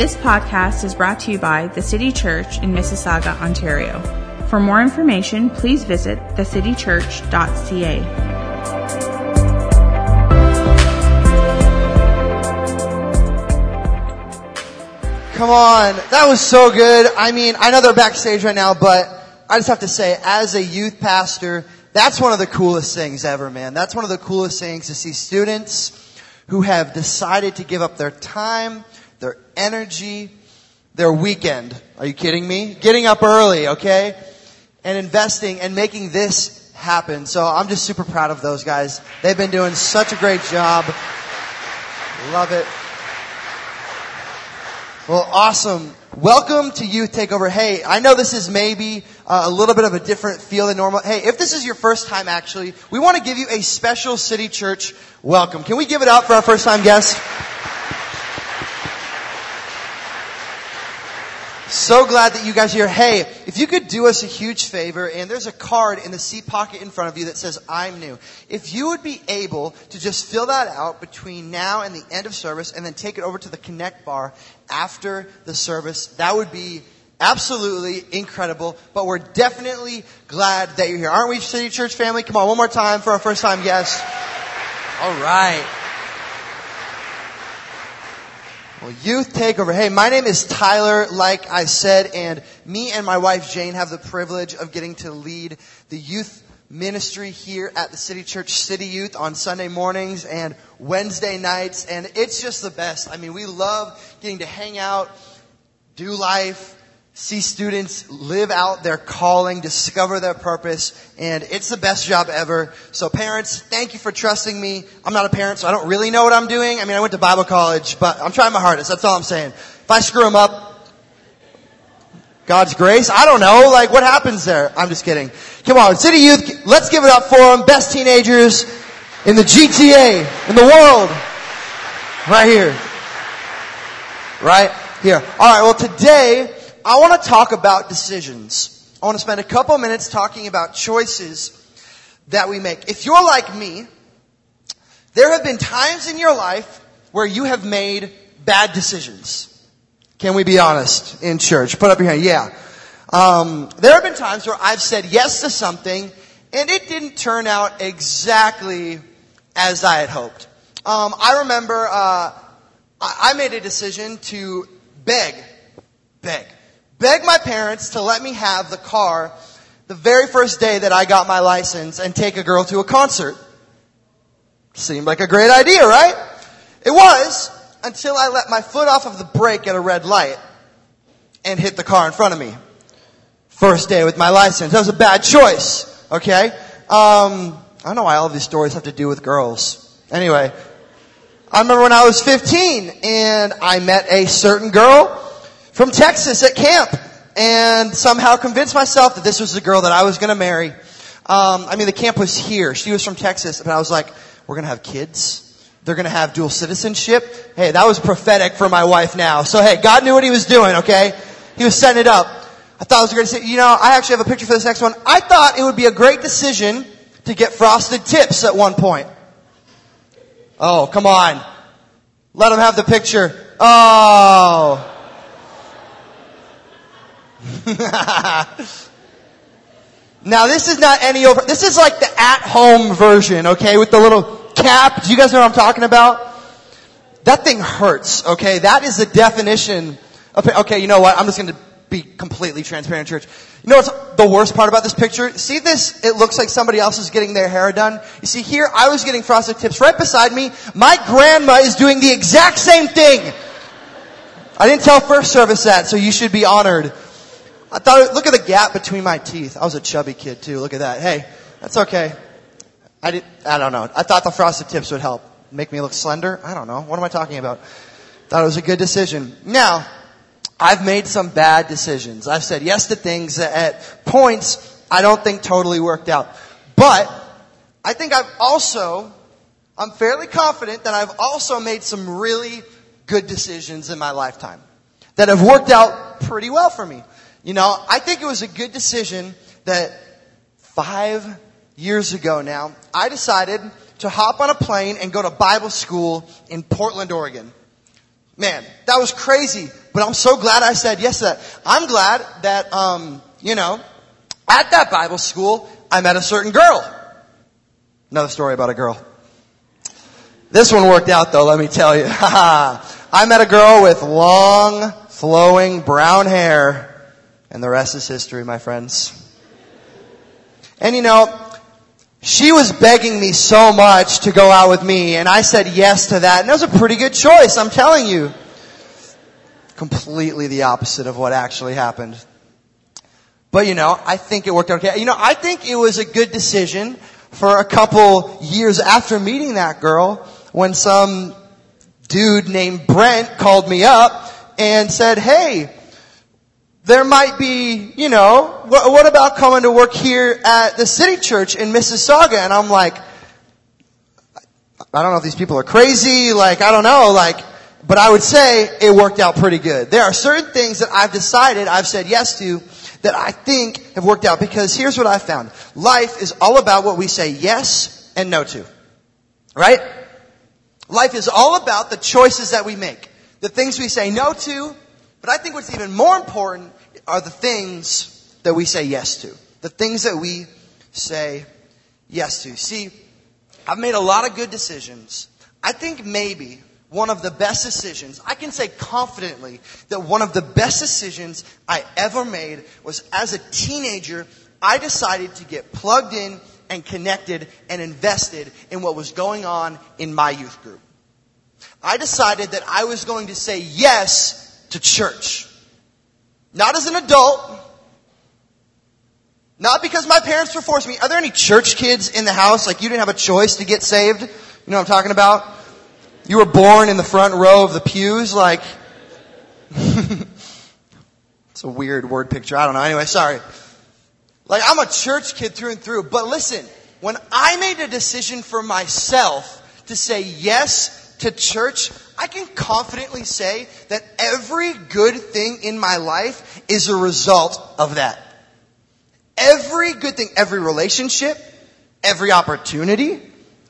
This podcast is brought to you by the City Church in Mississauga, Ontario. For more information, please visit thecitychurch.ca. Come on. That was so good. I mean, I know they're backstage right now, but I just have to say, as a youth pastor, that's one of the coolest things ever, man. That's one of the coolest things to see students who have decided to give up their time, their energy, their weekend. Are you kidding me? Getting up early, okay? And investing and making this happen. So I'm just super proud of those guys. They've been doing such a great job. Love it. Well, awesome. Welcome to Youth Takeover. Hey, I know this is maybe uh, a little bit of a different feel than normal. Hey, if this is your first time actually, we want to give you a special City Church welcome. Can we give it up for our first time guests? So glad that you guys are here. Hey, if you could do us a huge favor, and there's a card in the seat pocket in front of you that says, I'm new. If you would be able to just fill that out between now and the end of service, and then take it over to the Connect bar after the service, that would be absolutely incredible. But we're definitely glad that you're here. Aren't we, City Church family? Come on, one more time for our first time guests. All right. Well, youth takeover. Hey, my name is Tyler, like I said, and me and my wife Jane have the privilege of getting to lead the youth ministry here at the City Church City Youth on Sunday mornings and Wednesday nights, and it's just the best. I mean, we love getting to hang out, do life, see students live out their calling, discover their purpose, and it's the best job ever. So parents, thank you for trusting me. I'm not a parent, so I don't really know what I'm doing. I mean, I went to Bible college, but I'm trying my hardest. That's all I'm saying. If I screw them up, God's grace? I don't know. Like, what happens there? I'm just kidding. Come on, City Youth, let's give it up for them. Best teenagers in the GTA, in the world. Right here. Right here. Alright, well today, I want to talk about decisions. I want to spend a couple minutes talking about choices that we make. If you're like me, there have been times in your life where you have made bad decisions. Can we be honest in church? Put up your hand. Yeah. Um, there have been times where I've said yes to something and it didn't turn out exactly as I had hoped. Um, I remember uh, I made a decision to beg, beg, beg my parents to let me have the car the very first day that I got my license and take a girl to a concert. Seemed like a great idea, right? It was until I let my foot off of the brake at a red light and hit the car in front of me. First day with my license. That was a bad choice. Okay? Um, I don't know why all of these stories have to do with girls. Anyway, I remember when I was 15 and I met a certain girl from Texas at camp and somehow convinced myself that this was the girl that I was going to marry. Um, I mean, the camp was here. She was from Texas, and I was like, we're going to have kids. They're going to have dual citizenship. Hey, that was prophetic for my wife now. So hey, God knew what he was doing, okay? He was setting it up. I thought it was a great decision. You know, I actually have a picture for this next one. I thought it would be a great decision to get frosted tips at one point. Oh, come on. Let them have the picture. Oh. now this is not any over, this is like the at-home version, okay, with the little cap. Do you guys know what I'm talking about? That thing hurts, okay? That is the definition of, okay, you know what? I'm just gonna be completely transparent, church. You know what's the worst part about this picture? See this? It looks like somebody else is getting their hair done. You see here, I was getting frosted tips right beside me. My grandma is doing the exact same thing. I didn't tell first service that, so you should be honored. I thought, look at the gap between my teeth. I was a chubby kid too. Look at that. Hey, that's okay. I did, I don't know. I thought the frosted tips would help. Make me look slender? I don't know. What am I talking about? Thought it was a good decision. Now, I've made some bad decisions. I've said yes to things that at points I don't think totally worked out. But I think I've also, I'm fairly confident that I've also made some really good decisions in my lifetime that have worked out pretty well for me. You know, I think it was a good decision that five years ago now, I decided to hop on a plane and go to Bible school in Portland, Oregon. Man, that was crazy, but I'm so glad I said yes to that. I'm glad that, um, you know, at that Bible school, I met a certain girl. Another story about a girl. This one worked out though, let me tell you. I met a girl with long, flowing brown hair, and the rest is history, my friends. And you know, she was begging me so much to go out with me, and I said yes to that, and it was a pretty good choice, I'm telling you. Completely the opposite of what actually happened. But you know, I think it worked out okay. You know, I think it was a good decision for a couple years after meeting that girl when some dude named Brent called me up and said, hey, there might be, you know, what, what about coming to work here at the city church in Mississauga? And I'm like, I don't know if these people are crazy, like, I don't know, like, but I would say it worked out pretty good. There are certain things that I've decided, I've said yes to, that I think have worked out because here's what I found. Life is all about what we say yes and no to. Right? Life is all about the choices that we make. The things we say no to but I think what's even more important are the things that we say yes to. The things that we say yes to. See, I've made a lot of good decisions. I think maybe one of the best decisions, I can say confidently that one of the best decisions I ever made was as a teenager, I decided to get plugged in and connected and invested in what was going on in my youth group. I decided that I was going to say yes to church. Not as an adult. Not because my parents were forcing me. Are there any church kids in the house? Like you didn't have a choice to get saved? You know what I'm talking about? You were born in the front row of the pews, like, it's a weird word picture. I don't know. Anyway, sorry. Like, I'm a church kid through and through. But listen, when I made a decision for myself to say yes to church, I can confidently say that every good thing in my life is a result of that. Every good thing, every relationship, every opportunity,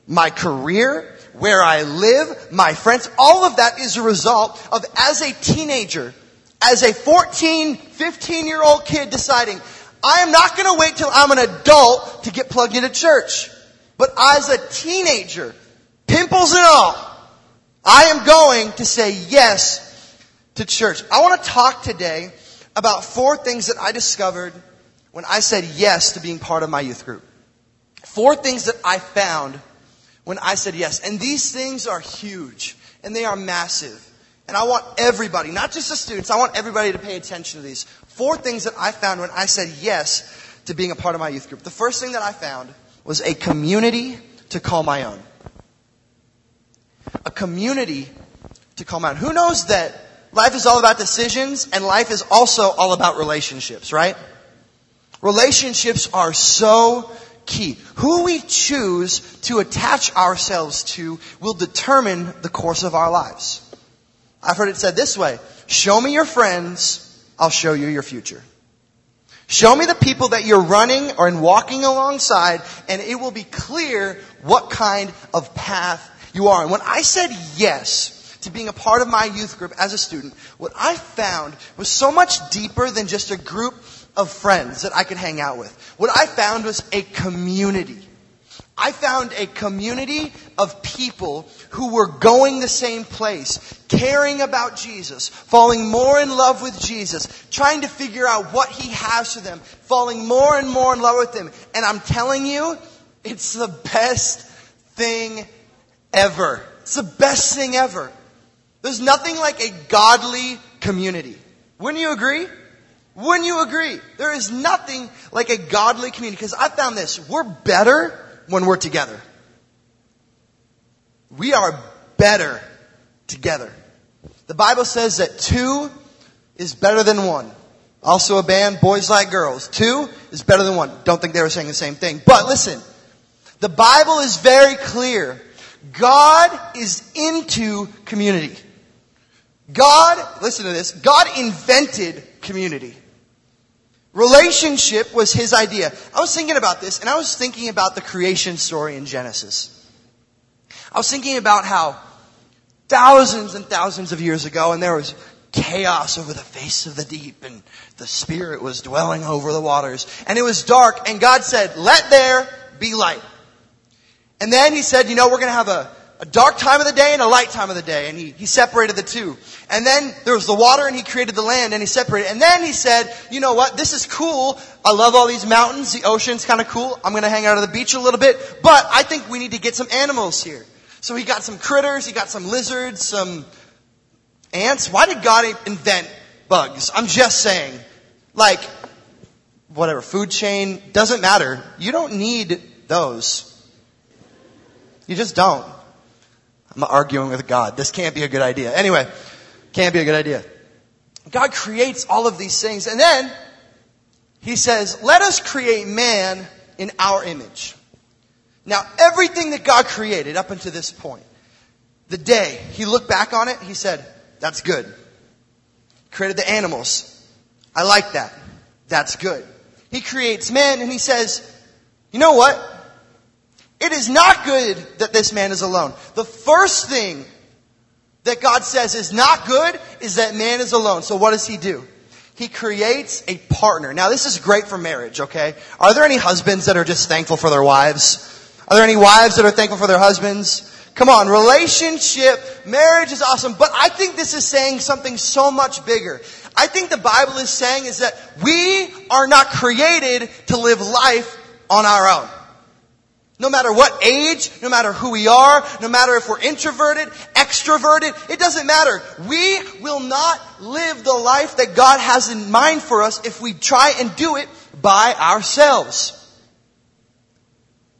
my career, where I live, my friends, all of that is a result of as a teenager, as a 14, 15 year old kid deciding, I am not going to wait till I'm an adult to get plugged into church. But as a teenager, pimples and all, I am going to say yes to church. I want to talk today about four things that I discovered when I said yes to being part of my youth group. Four things that I found when I said yes. And these things are huge and they are massive. And I want everybody, not just the students, I want everybody to pay attention to these. Four things that I found when I said yes to being a part of my youth group. The first thing that I found was a community to call my own a community to call out. Who knows that life is all about decisions and life is also all about relationships, right? Relationships are so key. Who we choose to attach ourselves to will determine the course of our lives. I've heard it said this way, show me your friends, I'll show you your future. Show me the people that you're running or walking alongside and it will be clear what kind of path you are. And when I said yes to being a part of my youth group as a student, what I found was so much deeper than just a group of friends that I could hang out with. What I found was a community. I found a community of people who were going the same place, caring about Jesus, falling more in love with Jesus, trying to figure out what He has for them, falling more and more in love with Him. And I'm telling you, it's the best thing ever. It's the best thing ever. There's nothing like a godly community. Wouldn't you agree? Wouldn't you agree? There is nothing like a godly community because I found this. We're better when we're together. We are better together. The Bible says that two is better than one. Also a band, boys like girls. Two is better than one. Don't think they were saying the same thing. But listen, the Bible is very clear God is into community. God, listen to this, God invented community. Relationship was his idea. I was thinking about this and I was thinking about the creation story in Genesis. I was thinking about how thousands and thousands of years ago and there was chaos over the face of the deep and the Spirit was dwelling over the waters and it was dark and God said, let there be light. And then he said, you know, we're going to have a, a dark time of the day and a light time of the day. And he, he separated the two. And then there was the water and he created the land and he separated. And then he said, you know what? This is cool. I love all these mountains. The ocean's kind of cool. I'm going to hang out on the beach a little bit. But I think we need to get some animals here. So he got some critters. He got some lizards, some ants. Why did God invent bugs? I'm just saying. Like, whatever, food chain, doesn't matter. You don't need those. You just don't. I'm arguing with God. This can't be a good idea. Anyway, can't be a good idea. God creates all of these things and then he says, let us create man in our image. Now, everything that God created up until this point, the day he looked back on it, he said, that's good. Created the animals. I like that. That's good. He creates man and he says, you know what? It is not good that this man is alone. The first thing that God says is not good is that man is alone. So what does he do? He creates a partner. Now this is great for marriage, okay? Are there any husbands that are just thankful for their wives? Are there any wives that are thankful for their husbands? Come on, relationship, marriage is awesome, but I think this is saying something so much bigger. I think the Bible is saying is that we are not created to live life on our own. No matter what age, no matter who we are, no matter if we're introverted, extroverted, it doesn't matter. We will not live the life that God has in mind for us if we try and do it by ourselves.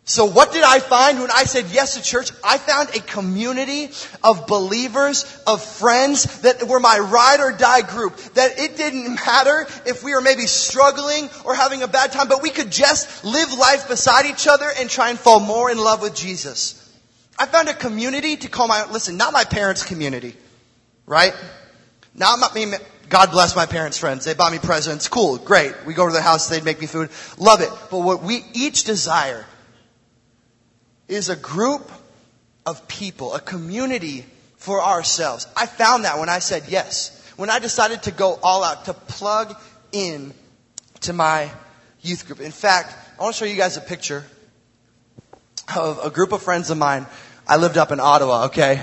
So what did I find when I said yes to church? I found a community of believers, of friends that were my ride or die group. That it didn't matter if we were maybe struggling or having a bad time, but we could just live life beside each other and try and fall more in love with Jesus. I found a community to call my, listen, not my parents' community, right? Not my, God bless my parents' friends. They bought me presents. Cool, great. We go to their house, they'd make me food. Love it. But what we each desire is a group of people, a community for ourselves. I found that when I said yes. When I decided to go all out, to plug in to my youth group. In fact, I want to show you guys a picture of a group of friends of mine. I lived up in Ottawa, okay?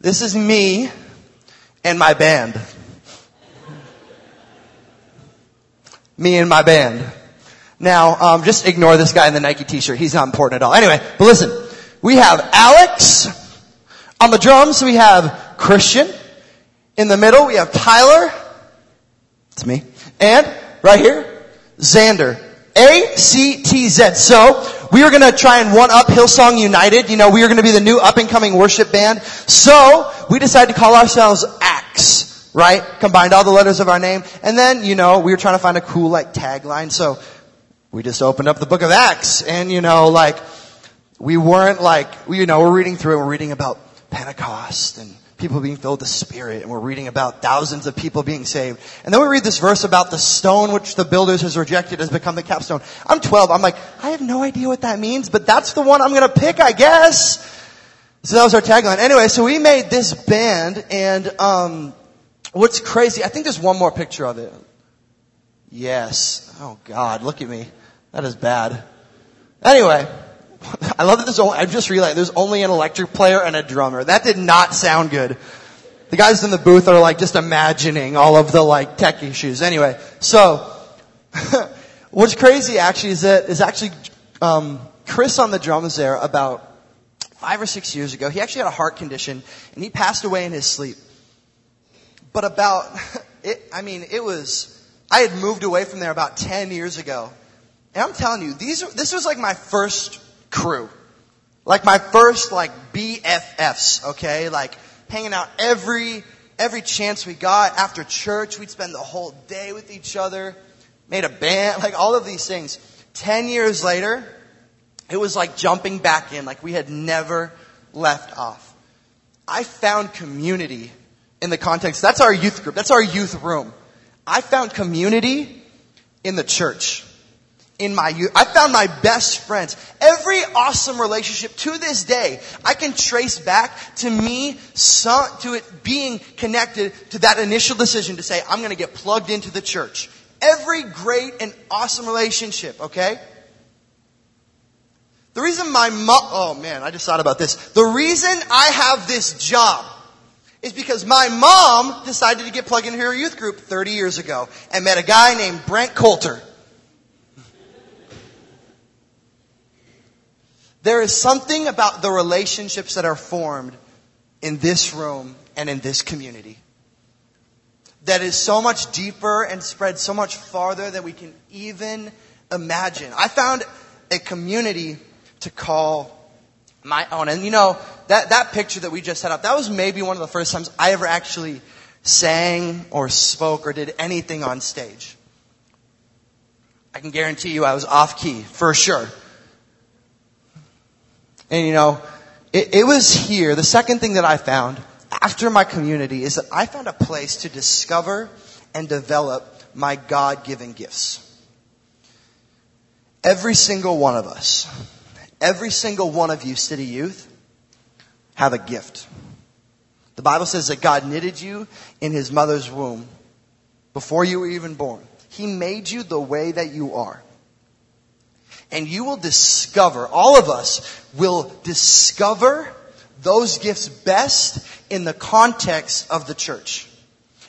This is me and my band. Me and my band. Now, um, just ignore this guy in the Nike t-shirt. He's not important at all. Anyway, but listen. We have Alex on the drums. We have Christian. In the middle, we have Tyler. It's me. And right here, Xander. A-C-T-Z. So, we are gonna try and one up Hillsong United. You know, we are gonna be the new up and coming worship band. So, we decided to call ourselves Acts, right? Combined all the letters of our name. And then, you know, we were trying to find a cool like tagline. So, we just opened up the book of Acts and you know, like, we weren't like, you know, we're reading through it, we're reading about Pentecost and people being filled with the Spirit and we're reading about thousands of people being saved. And then we read this verse about the stone which the builders has rejected has become the capstone. I'm 12. I'm like, I have no idea what that means, but that's the one I'm gonna pick, I guess. So that was our tagline. Anyway, so we made this band and, um, what's crazy, I think there's one more picture of it. Yes. Oh God, look at me. That is bad. Anyway, I love that there's only, I just realized there's only an electric player and a drummer. That did not sound good. The guys in the booth are like just imagining all of the like tech issues. Anyway, so, what's crazy actually is that, is actually, um, Chris on the drums there about five or six years ago. He actually had a heart condition and he passed away in his sleep. But about, it, I mean, it was, I had moved away from there about 10 years ago. And I'm telling you, these are, this was like my first crew. Like my first like BFFs, okay? Like hanging out every, every chance we got. After church, we'd spend the whole day with each other. Made a band, like all of these things. Ten years later, it was like jumping back in, like we had never left off. I found community in the context, that's our youth group, that's our youth room. I found community in the church in my youth. I found my best friends. Every awesome relationship to this day, I can trace back to me, to it being connected to that initial decision to say, I'm going to get plugged into the church. Every great and awesome relationship, okay? The reason my mom, oh man, I just thought about this. The reason I have this job is because my mom decided to get plugged into her youth group 30 years ago and met a guy named Brent Coulter. There is something about the relationships that are formed in this room and in this community that is so much deeper and spread so much farther than we can even imagine. I found a community to call my own. And you know, that, that picture that we just set up, that was maybe one of the first times I ever actually sang or spoke or did anything on stage. I can guarantee you I was off key, for sure. And you know, it, it was here, the second thing that I found after my community is that I found a place to discover and develop my God given gifts. Every single one of us, every single one of you, City Youth, have a gift. The Bible says that God knitted you in his mother's womb before you were even born. He made you the way that you are. And you will discover, all of us will discover those gifts best in the context of the church.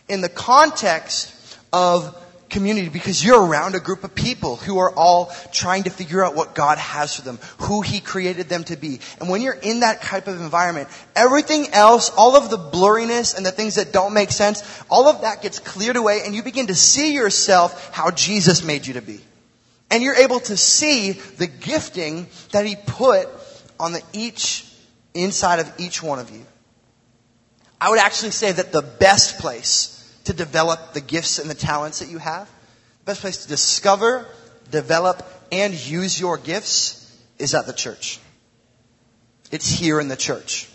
In the context of community because you're around a group of people who are all trying to figure out what God has for them, who He created them to be. And when you're in that type of environment, everything else, all of the blurriness and the things that don't make sense, all of that gets cleared away and you begin to see yourself how Jesus made you to be. And you're able to see the gifting that He put on the each, inside of each one of you. I would actually say that the best place to develop the gifts and the talents that you have, the best place to discover, develop, and use your gifts is at the church. It's here in the church.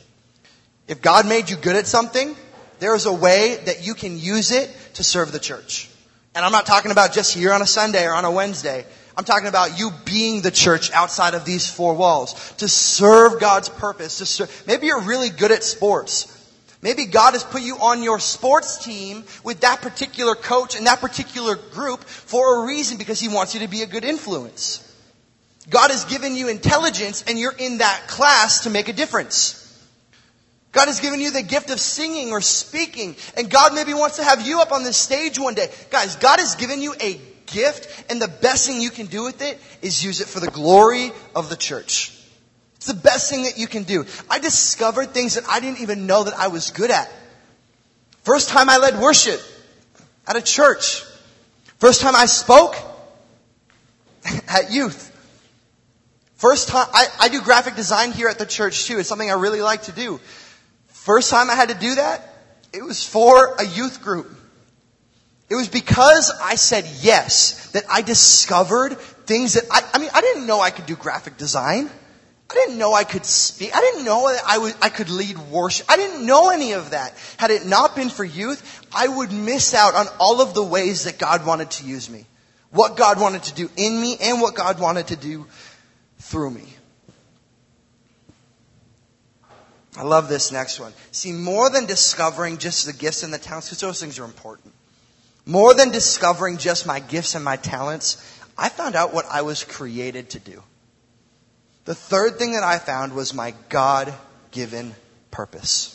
If God made you good at something, there is a way that you can use it to serve the church. And I'm not talking about just here on a Sunday or on a Wednesday. I'm talking about you being the church outside of these four walls to serve God's purpose. To. Maybe you're really good at sports. Maybe God has put you on your sports team with that particular coach and that particular group for a reason because He wants you to be a good influence. God has given you intelligence and you're in that class to make a difference. God has given you the gift of singing or speaking and God maybe wants to have you up on this stage one day. Guys, God has given you a gift and the best thing you can do with it is use it for the glory of the church. It's the best thing that you can do. I discovered things that I didn't even know that I was good at. First time I led worship at a church. First time I spoke at youth. First time, I, I do graphic design here at the church too. It's something I really like to do. First time I had to do that, it was for a youth group. It was because I said yes that I discovered things that I, I mean, I didn't know I could do graphic design. I didn't know I could speak. I didn't know that I, I could lead worship. I didn't know any of that. Had it not been for youth, I would miss out on all of the ways that God wanted to use me. What God wanted to do in me and what God wanted to do through me. I love this next one. See, more than discovering just the gifts and the talents, because those things are important. More than discovering just my gifts and my talents, I found out what I was created to do. The third thing that I found was my God given purpose.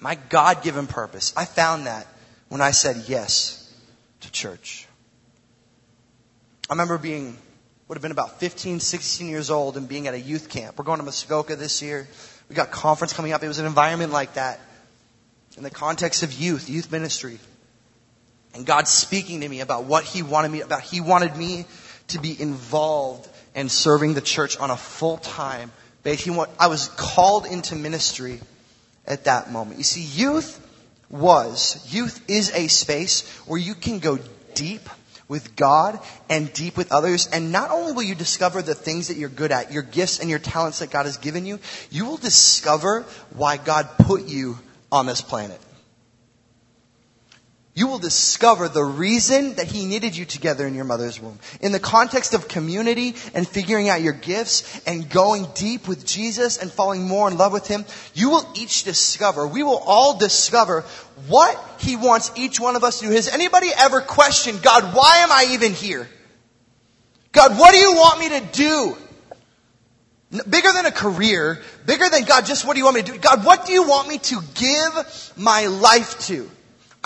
My God given purpose. I found that when I said yes to church. I remember being, would have been about 15, 16 years old and being at a youth camp. We're going to Muskoka this year. We got conference coming up. It was an environment like that in the context of youth, youth ministry. And God speaking to me about what He wanted me, about He wanted me to be involved in serving the church on a full time basis. I was called into ministry at that moment. You see, youth was, youth is a space where you can go deep with God and deep with others. And not only will you discover the things that you're good at, your gifts and your talents that God has given you, you will discover why God put you on this planet. You will discover the reason that He knitted you together in your mother's womb. In the context of community and figuring out your gifts and going deep with Jesus and falling more in love with Him, you will each discover, we will all discover what He wants each one of us to do. Has anybody ever questioned, God, why am I even here? God, what do you want me to do? Bigger than a career, bigger than God, just what do you want me to do? God, what do you want me to give my life to?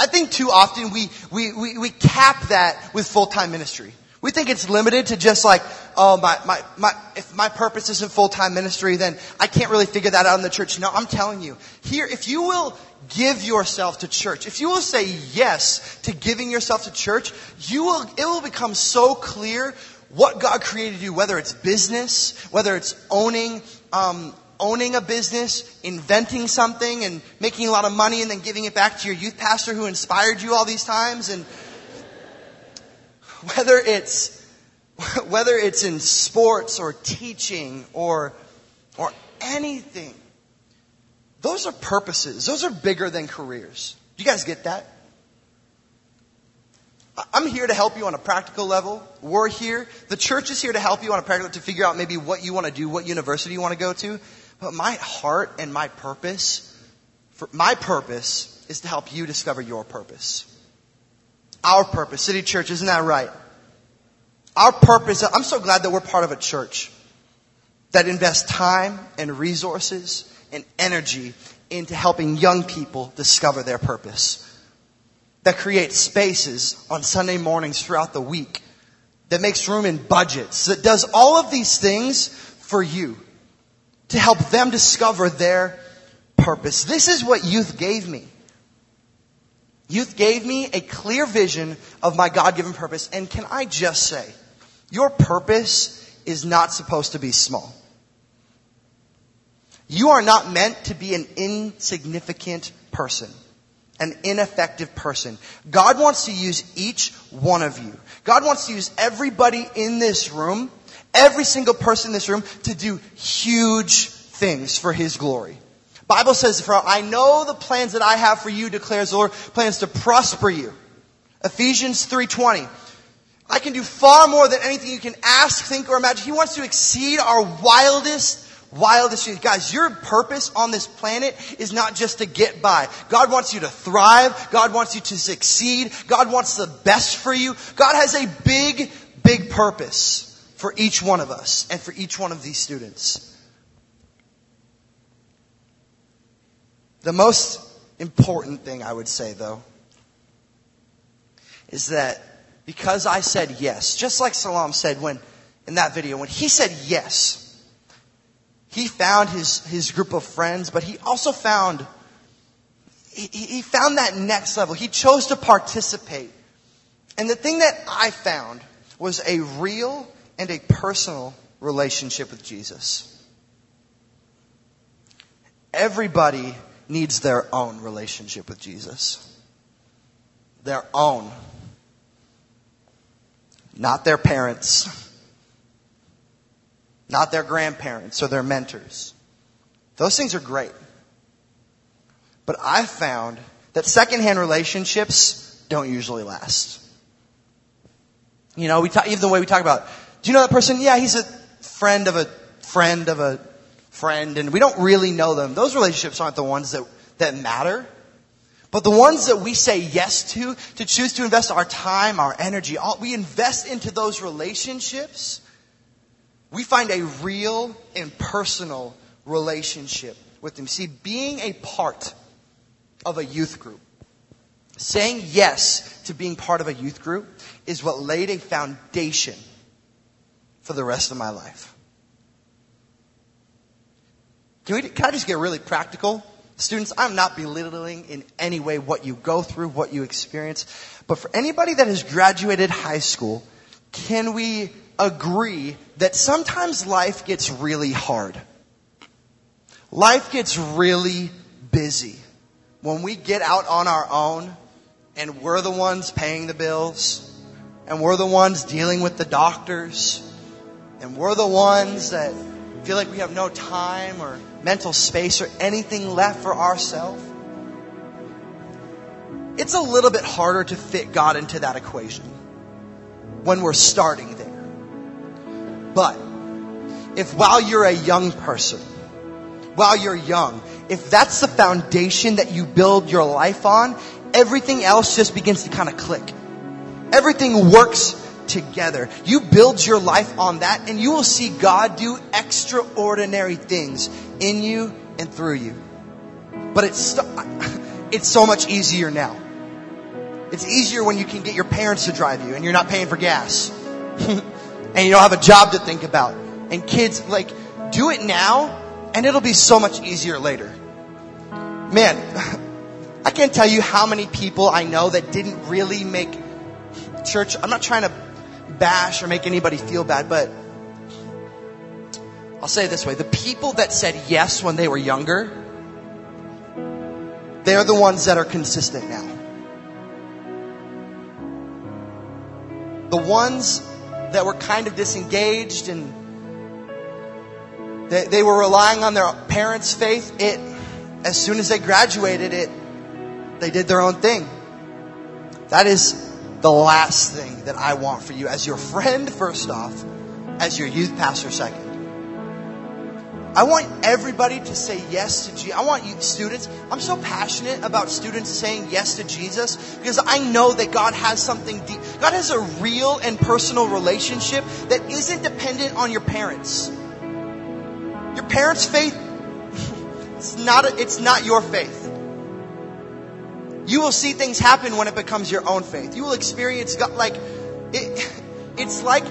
I think too often we, we, we, we cap that with full-time ministry. We think it's limited to just like, oh, my, my, my, if my purpose isn't full-time ministry, then I can't really figure that out in the church. No, I'm telling you, here, if you will give yourself to church, if you will say yes to giving yourself to church, you will, it will become so clear what God created you, whether it's business, whether it's owning, um, owning a business, inventing something and making a lot of money and then giving it back to your youth pastor who inspired you all these times and whether it's whether it's in sports or teaching or or anything those are purposes those are bigger than careers do you guys get that I'm here to help you on a practical level. We're here. The church is here to help you on a practical level to figure out maybe what you want to do, what university you want to go to. But my heart and my purpose, for my purpose is to help you discover your purpose. Our purpose. City Church, isn't that right? Our purpose, I'm so glad that we're part of a church that invests time and resources and energy into helping young people discover their purpose. That creates spaces on Sunday mornings throughout the week. That makes room in budgets. That does all of these things for you to help them discover their purpose. This is what youth gave me. Youth gave me a clear vision of my God given purpose. And can I just say, your purpose is not supposed to be small. You are not meant to be an insignificant person, an ineffective person. God wants to use each one of you. God wants to use everybody in this room every single person in this room to do huge things for His glory. Bible says, for I know the plans that I have for you, declares the Lord, plans to prosper you. Ephesians 3.20. I can do far more than anything you can ask, think, or imagine. He wants to exceed our wildest, wildest dreams. Guys, your purpose on this planet is not just to get by. God wants you to thrive. God wants you to succeed. God wants the best for you. God has a big, big purpose for each one of us and for each one of these students. The most important thing I would say though is that because I said yes, just like Salam said when in that video, when he said yes, he found his, his group of friends, but he also found he, he found that next level. He chose to participate. And the thing that I found was a real and a personal relationship with Jesus. Everybody needs their own relationship with Jesus. Their own. Not their parents. Not their grandparents or their mentors. Those things are great. But I've found that secondhand relationships don't usually last. You know, we talk, even the way we talk about do you know that person? Yeah, he's a friend of a friend of a friend, and we don't really know them. Those relationships aren't the ones that, that matter. But the ones that we say yes to, to choose to invest our time, our energy, all, we invest into those relationships, we find a real and personal relationship with them. See, being a part of a youth group, saying yes to being part of a youth group is what laid a foundation for the rest of my life. Can, we, can I just get really practical? Students, I'm not belittling in any way what you go through, what you experience. But for anybody that has graduated high school, can we agree that sometimes life gets really hard? Life gets really busy. When we get out on our own and we're the ones paying the bills and we're the ones dealing with the doctors and we're the ones that feel like we have no time or mental space or anything left for ourselves. it's a little bit harder to fit God into that equation when we're starting there. But if while you're a young person, while you're young, if that's the foundation that you build your life on, everything else just begins to kind of click. Everything works together. You build your life on that and you will see God do extraordinary things in you and through you. But it's, it's so much easier now. It's easier when you can get your parents to drive you and you're not paying for gas. and you don't have a job to think about. And kids, like, do it now and it'll be so much easier later. Man, I can't tell you how many people I know that didn't really make church. I'm not trying to bash or make anybody feel bad, but I'll say it this way. The people that said yes when they were younger, they're the ones that are consistent now. The ones that were kind of disengaged and they, they were relying on their parents' faith, it, as soon as they graduated, it, they did their own thing. That is the last thing that I want for you as your friend, first off, as your youth pastor, second. I want everybody to say yes to Jesus. I want you students. I'm so passionate about students saying yes to Jesus because I know that God has something deep. God has a real and personal relationship that isn't dependent on your parents. Your parents' faith, it's not, a, it's not your faith. You will see things happen when it becomes your own faith. You will experience God, like, it, it's like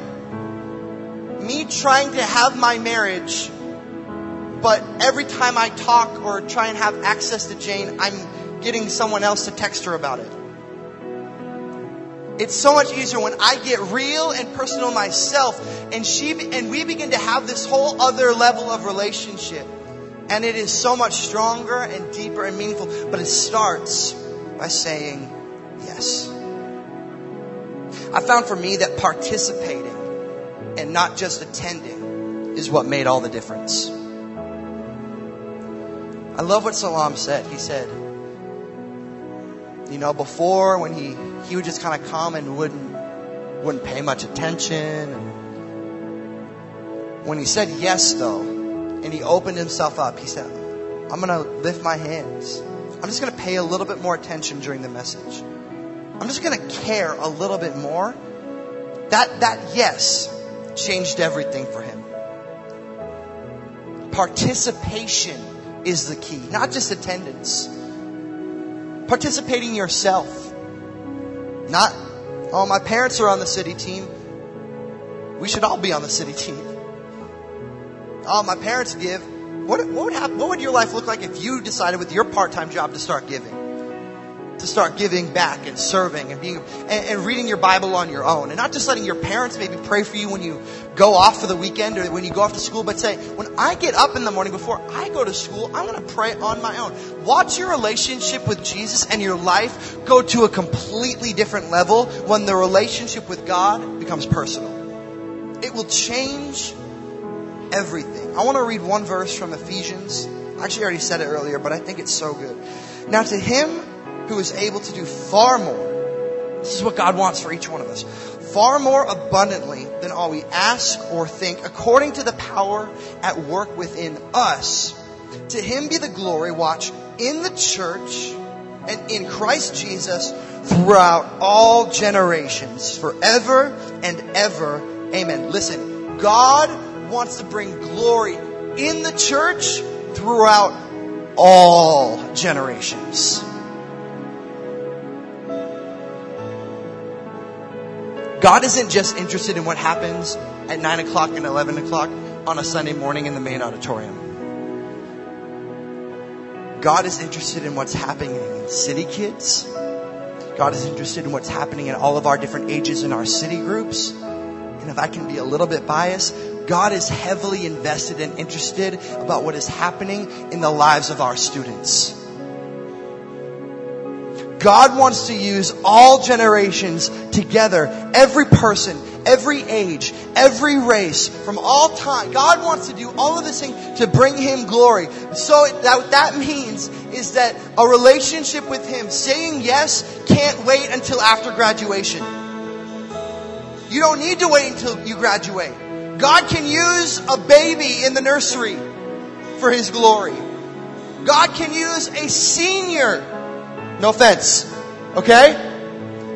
me trying to have my marriage but every time I talk or try and have access to Jane, I'm getting someone else to text her about it. It's so much easier when I get real and personal myself and she and we begin to have this whole other level of relationship. And it is so much stronger and deeper and meaningful, but it starts by saying yes. I found for me that participating and not just attending is what made all the difference. I love what Salam said. He said, you know, before when he, he would just kind of come and wouldn't, wouldn't pay much attention. And when he said yes though, and he opened himself up, he said, I'm going to lift my hands. I'm just going to pay a little bit more attention during the message. I'm just going to care a little bit more. That, that yes changed everything for him. Participation is the key, not just attendance. Participating yourself. Not, oh, my parents are on the city team. We should all be on the city team. Oh, my parents give. What, what would happen, what would your life look like if you decided with your part-time job to start giving? to start giving back and serving and being and, and, reading your Bible on your own, and not just letting your parents maybe pray for you when you go off for the weekend or when you go off to school, but say, when I get up in the morning before I go to school, I'm going to pray on my own. Watch your relationship with Jesus and your life go to a completely different level when the relationship with God becomes personal. It will change everything. I want to read one verse from Ephesians. I actually already said it earlier, but I think it's so good. Now to him who is able to do far more. This is what God wants for each one of us. Far more abundantly than all we ask or think, according to the power at work within us. To him be the glory, watch, in the church and in Christ Jesus throughout all generations, forever and ever. Amen. Listen, God wants to bring glory in the church throughout all generations. God isn't just interested in what happens at 9 o'clock and 11 o'clock on a Sunday morning in the main auditorium. God is interested in what's happening in city kids. God is interested in what's happening in all of our different ages in our city groups. And if I can be a little bit biased, God is heavily invested and interested about what is happening in the lives of our students. God wants to use all generations together, every person, every age, every race, from all time. God wants to do all of this thing to bring Him glory. So that, what that means is that a relationship with Him, saying yes, can't wait until after graduation. You don't need to wait until you graduate. God can use a baby in the nursery for His glory. God can use a senior. No offense. Okay?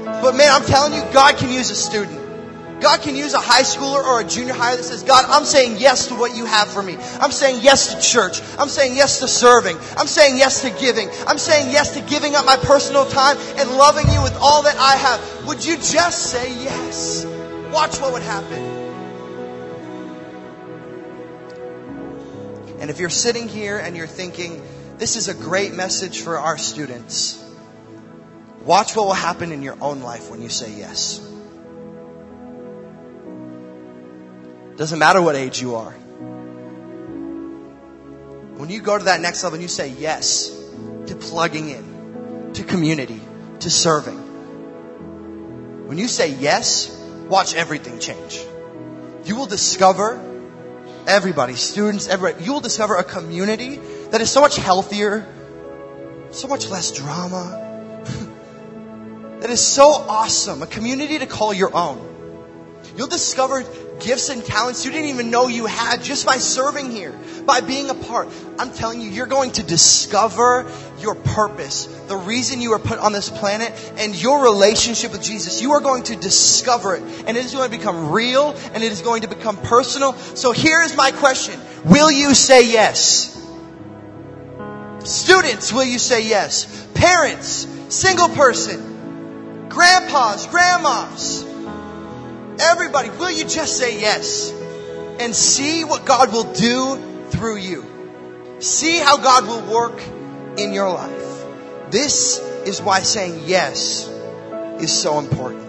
But man, I'm telling you, God can use a student. God can use a high schooler or a junior higher that says, God, I'm saying yes to what you have for me. I'm saying yes to church. I'm saying yes to serving. I'm saying yes to giving. I'm saying yes to giving up my personal time and loving you with all that I have. Would you just say yes? Watch what would happen. And if you're sitting here and you're thinking, this is a great message for our students, watch what will happen in your own life when you say yes. Doesn't matter what age you are. When you go to that next level and you say yes to plugging in, to community, to serving, when you say yes, watch everything change. You will discover everybody, students, everybody, you will discover a community that is so much healthier, so much less drama, that is so awesome, a community to call your own. You'll discover gifts and talents you didn't even know you had just by serving here, by being a part. I'm telling you, you're going to discover your purpose, the reason you were put on this planet, and your relationship with Jesus. You are going to discover it, and it is going to become real, and it is going to become personal. So here is my question. Will you say yes? Students, will you say yes? Parents, single person, grandpas, grandmas, Everybody, will you just say yes? And see what God will do through you. See how God will work in your life. This is why saying yes is so important.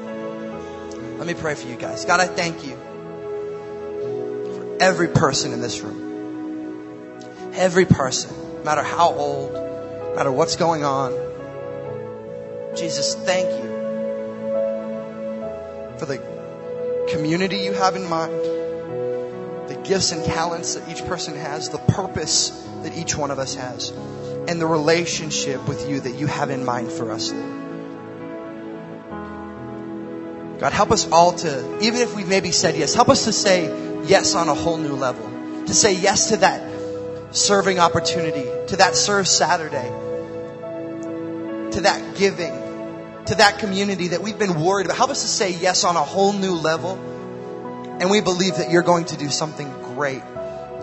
Let me pray for you guys. God, I thank you for every person in this room. Every person, no matter how old, no matter what's going on. Jesus, thank you for the community you have in mind, the gifts and talents that each person has, the purpose that each one of us has, and the relationship with you that you have in mind for us, God, help us all to, even if we've maybe said yes, help us to say yes on a whole new level. To say yes to that serving opportunity, to that serve Saturday, to that giving, to that community that we've been worried about. Help us to say yes on a whole new level. And we believe that you're going to do something great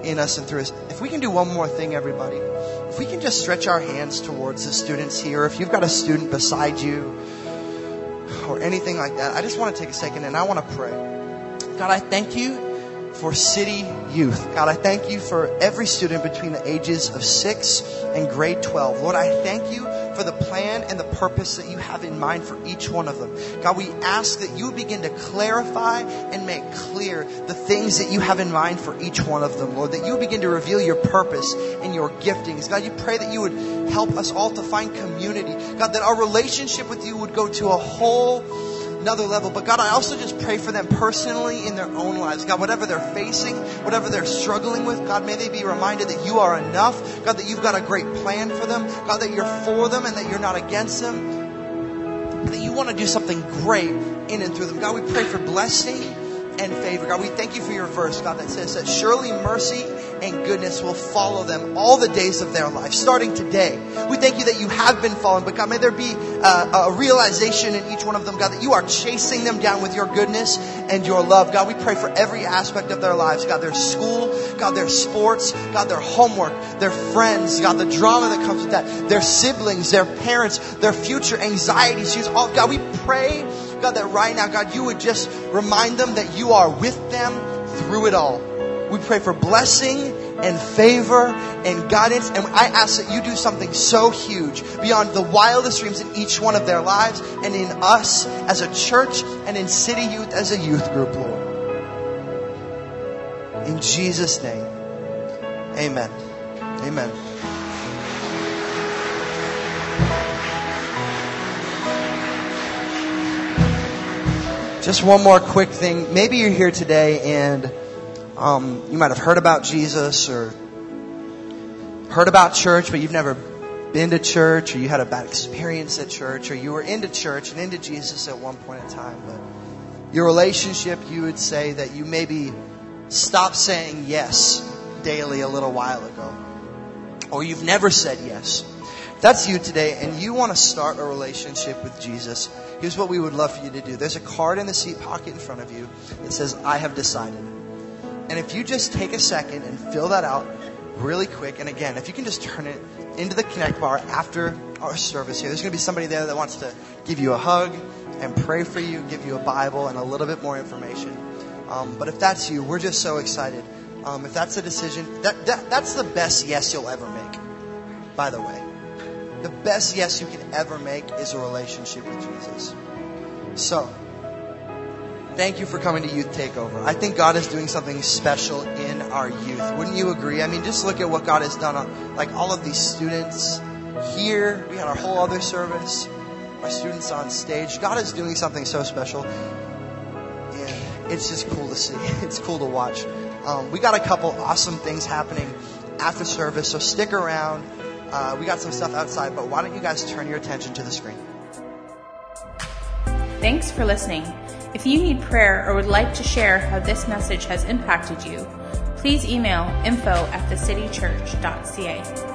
in us and through us. If we can do one more thing, everybody, if we can just stretch our hands towards the students here, if you've got a student beside you or anything like that, I just want to take a second and I want to pray. God, I thank you for City Youth. God, I thank you for every student between the ages of 6 and grade 12. Lord, I thank you for the plan and the purpose that you have in mind for each one of them. God, we ask that you begin to clarify and make clear the things that you have in mind for each one of them, Lord, that you begin to reveal your purpose and your giftings. God, you pray that you would help us all to find community. God, that our relationship with you would go to a whole another level. But God, I also just pray for them personally in their own lives. God, whatever they're facing, whatever they're struggling with, God, may they be reminded that you are enough. God, that you've got a great plan for them. God, that you're for them and that you're not against them. That you want to do something great in and through them. God, we pray for blessing and favor. God, we thank you for your verse, God, that says that surely mercy and goodness will follow them all the days of their life, starting today. We thank you that you have been following, but God, may there be a, a realization in each one of them, God, that you are chasing them down with your goodness and your love. God, we pray for every aspect of their lives. God, their school, God, their sports, God, their homework, their friends, God, the drama that comes with that, their siblings, their parents, their future anxieties. All, God, we pray God, that right now, God, you would just remind them that you are with them through it all. We pray for blessing and favor and guidance. And I ask that you do something so huge beyond the wildest dreams in each one of their lives and in us as a church and in City Youth as a youth group, Lord. In Jesus' name, amen. Amen. Just one more quick thing. Maybe you're here today and um, you might have heard about Jesus or heard about church, but you've never been to church or you had a bad experience at church or you were into church and into Jesus at one point in time, but your relationship, you would say that you maybe stopped saying yes daily a little while ago. Or you've never said yes. That's you today and you want to start a relationship with Jesus, here's what we would love for you to do. There's a card in the seat pocket in front of you that says, I have decided. And if you just take a second and fill that out really quick, and again, if you can just turn it into the Connect bar after our service here, there's going to be somebody there that wants to give you a hug and pray for you, give you a Bible and a little bit more information. Um, but if that's you, we're just so excited. Um, if that's a decision, that, that, that's the best yes you'll ever make, by the way. The best yes you can ever make is a relationship with Jesus. So, thank you for coming to Youth Takeover. I think God is doing something special in our youth. Wouldn't you agree? I mean, just look at what God has done on, like all of these students here. We had our whole other service our students on stage. God is doing something so special. And it's just cool to see. It's cool to watch. Um, we got a couple awesome things happening after service, so stick around. Uh, we got some stuff outside, but why don't you guys turn your attention to the screen? Thanks for listening. If you need prayer or would like to share how this message has impacted you, please email info at thecitychurch.ca.